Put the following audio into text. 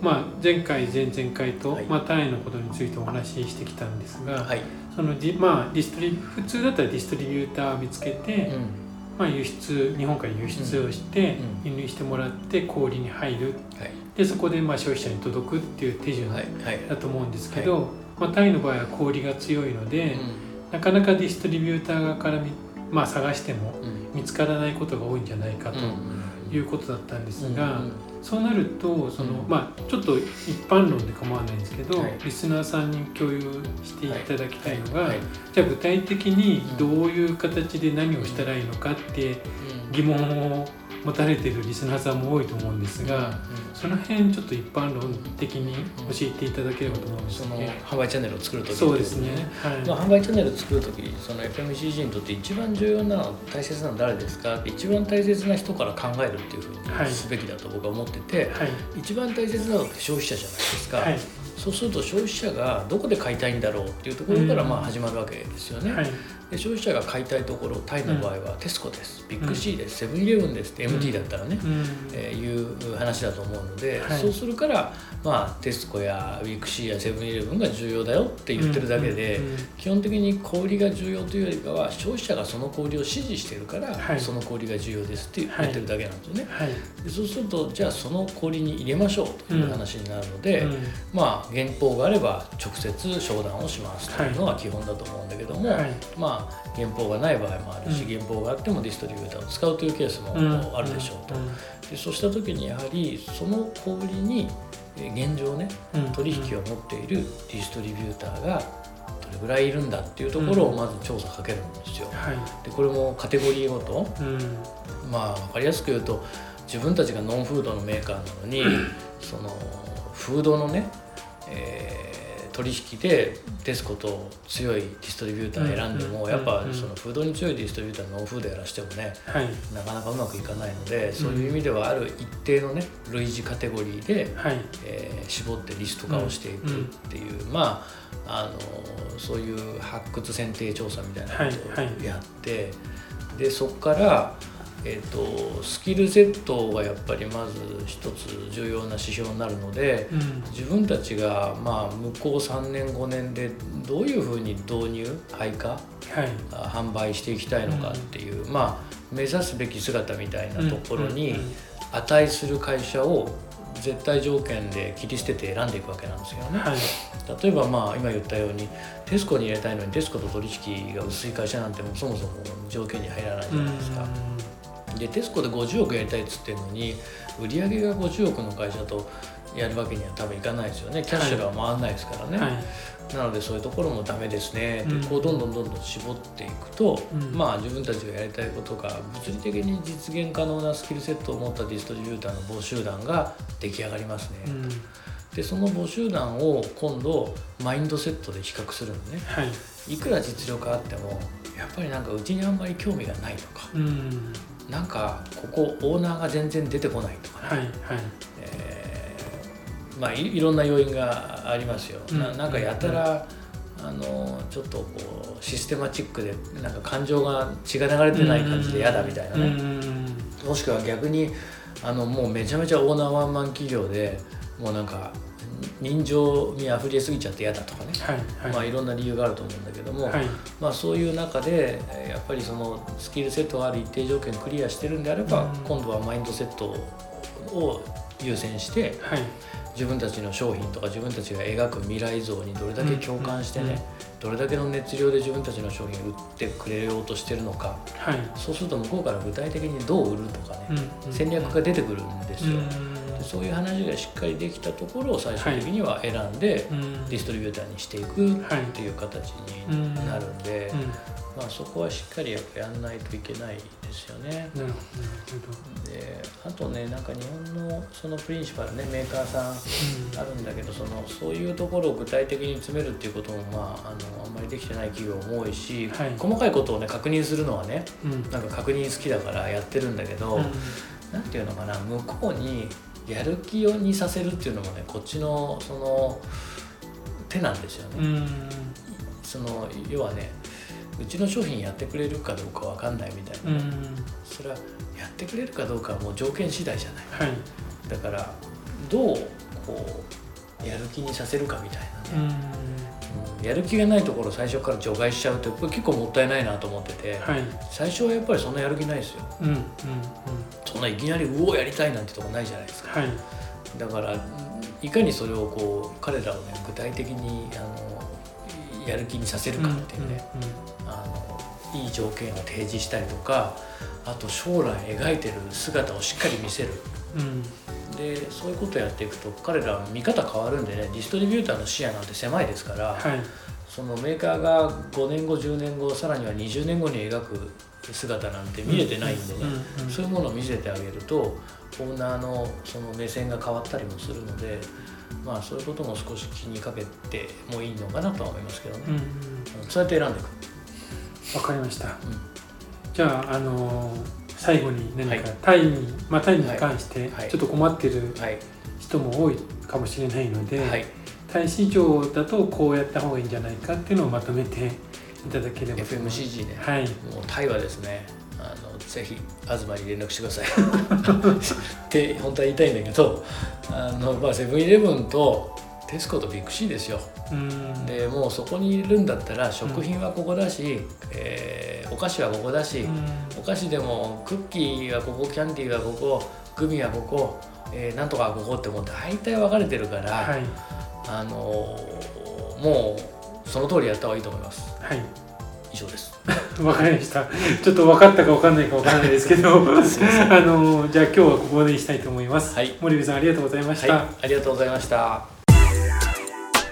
まあ、前回前々回と、はい。まあ、単位のことについてお話ししてきたんですが、はい、そのまあ、ディストリ普通だったらディストリビューターを見つけて、うん。まあ、輸出日本から輸出をして、うん。輸入してもらって小売りに入る。はい。でそこでまあ消費者に届くっていう手順だと思うんですけど、まあ、タイの場合は小売りが強いので、うなかなかディストリビューター側からみ、まあ、探してもんうん。見つからないことが多いんじゃないかということだったんですが、うんそうなるとその、うん。まあちょっと一般論で構わないんですけど、はい。リスナーさんに共有していただきたいのが、はい。じゃあ具体的にどういう形で何をしたらいいのかって疑問を持たれてるリスナーさんも多いと思うんですが、その辺ちょっと一般論的に教えていただければと思うんですそのね。販売チャンネルを作るときそうですね。はい。まあ、販売チャンネルを作るときその FMCG にとって一番重要な大切なのは誰ですかって一番大切な人から考えるっていうふうはいにすべきだと僕は思ってて、はい。一番大切なのって消費者じゃないですか、はい。そうすると消費者がどこで買いたいんだろうっていうところからうん。まあ始まるわけですよね、はい。で消費者が買いたいところタイの場合はテスコです。ビッグ C です。セブンイレブンですって MT だったらね、うん。えーいう話だと思うので、はい。そうするから、まあ、テスコやビッグシーやセブンイレブンが重要だよって言ってるだけで、うんうん基本的に小売りが重要というよりかは消費者がその小売りを支持してるから、はい。その小売りが重要ですって言はいってるだけなんですよね。はい。でそうするとじゃあその小売りに入れましょうという話になるので、うん。まあ原稿があれば直接商談をしますというのが基本だと思うんだけども、はいまあ原稿がない場合もあるし、うん原稿があってもディストリビューターを使うというケースもうんあるでしょうと。うんでそうした時にやはりその小売りにえー現状ねうん取引を持っているディストリビューターがどれぐらいいるんだっていうところをまず調査かけるんですよ。はい。でこれもカテゴリーごとうん。まあ分かりやすく言うと自分たちがノンフードのメーカーなのに そのフードのね、えー取引でテスコと強いディストリビューター選んでも、うんやっぱうんそのフードに強いディストリビューターノンフードやらしてもねはい。なかなかうまくいかないのでそういう意味ではある一定のね類似カテゴリーで、はい。えー絞ってリスト化をしていくっていう、まああのそういう発掘選定調査みたいなことはいはいをやって、でそこから、えー、とスキルセットがやっぱりまず一つ重要な指標になるので。うん。自分たちが、まあ、向こう3年5年でどういうふうに導入配下はい。あ販売していきたいのかっていう、まあ目指すべき姿みたいなところに、うんうん値する会社を絶対条件で切り捨てて選んでいくわけなんですよね。はい。例えばまあ今言ったようにテスコに入れたいのにテスコと取引が薄い会社なんてもうそもそも条件に入らないじゃないですか。でテスコで50億やりたいっつってるのに売り上げが50億の会社とやるわけには多分いかないですよねキャッシュが回らないですからね。はい。なのでそういうところもダメですねうんこうどんどんどんどん絞っていくと、うんまあ自分たちがやりたいことが物理的に実現可能なスキルセットを持ったディストリビューターの募集団が出来上がりますね。うん。でその募集団を今度マインドセットで比較するのねはい。いくら実力あってもやっぱりなんかうちにあんまり興味がないとかうん。なんかここオーナーが全然出てこないとかね、はい。はい。えーまあいいろんな要因がありますよ、なうんなんかやたら、あのちょっとこうシステマチックでなんか感情が血が流れてない感じで嫌だみたいなね、うん。もしくは逆にあのもうめちゃめちゃオーナーワンマン企業でもうなんか人情に溢れすぎちゃって嫌だとかね、はい。はい。まあいろんな理由があると思うんだけども、はい。まあ、そういう中でえーやっぱりそのスキルセットがある一定条件クリアしてるんであれば、うん今度はマインドセットを優先してはい。自分たちの商品とか自分たちが描く未来像にどれだけ共感してね、うんうんどれだけの熱量で自分たちの商品を売ってくれようとしてるのかはい。そうすると向こうから具体的にどう売るとかね、うん戦略が出てくるんですよ。そういう話がしっかりできたところを最終的には選んで、ディストリビューターにしていくっていう形になるんで、まあ、そこはしっかりやっぱやんないといけないですよね。なるほどであとねなんか日本のそのプリンシパルねメーカーさん。あるんだけど、そのそういうところを具体的に詰めるっていうことも、まあ、あのあんまりできてない企業も多いし、はい、細かいことをね確認するのはね、うん、なんか確認好きだからやってるんだけど、うん、なんていうのかな向こうにやる気にさせるっていうのもねこっちのその手なんですよね。うん、その要はねうちの商品やってくれるかどうかわかんないみたいな、うん、それはやってくれるかどうかはもう条件次第じゃない、はい、だからどうこうやる気にさせるかみたいなね、うん、やる気がないところ最初から除外しちゃうと結構もったいないなと思ってて、はい、最初はやっぱりそんなやる気ないですよ、うんうんうん、そんないきなり「うおやりたい」なんてとこないじゃないですか、はい、だからいかにそれをこう彼らをね具体的にあのやる気にさせるかっていうね、うんうんうん。あのいい条件を提示したりとかあと将来描いてる姿をしっかり見せる、うん、でそういうことをやっていくと彼らは見方変わるんでねディストリビューターの視野なんて狭いですから、はい、そのメーカーが5年後10年後さらには20年後に描く姿なんて見れてないんでね、そういうものを見せてあげるとオーナーのその目線が変わったりもするので。まあそういうことも少し気にかけてもいいのかなとは思いますけどね、うん。うん、そうやって選んでいく。わかりました、うん、じゃあ、あのー、最後に何かタイに、まあ、タイに関してちょっと困ってる人も多いかもしれないので、はい、タイ市場だとこうやった方がいいんじゃないかっていうのをまとめていただければ FMCG ね、はい、もうタイはですねあのぜひ東に連絡してください。って本当は言いたいんだけどあの、まあ、セブンイレブンとテスコとビッグシーですよでもうそこにいるんだったら食品はここだし、うん、えー、お菓子はここだし、うん、お菓子でもクッキーはここキャンディーはここグミはここ、えー、なんとかはここってもう大体分かれてるから、はい、あのー、もうその通りやった方がいいと思います。はい以上です。わかりました。ちょっと分かったか分かんないか分からないですけど、あのじゃあ今日はここでしたいと思います。はい、森部さんありがとうございました、はい、ありがとうございました。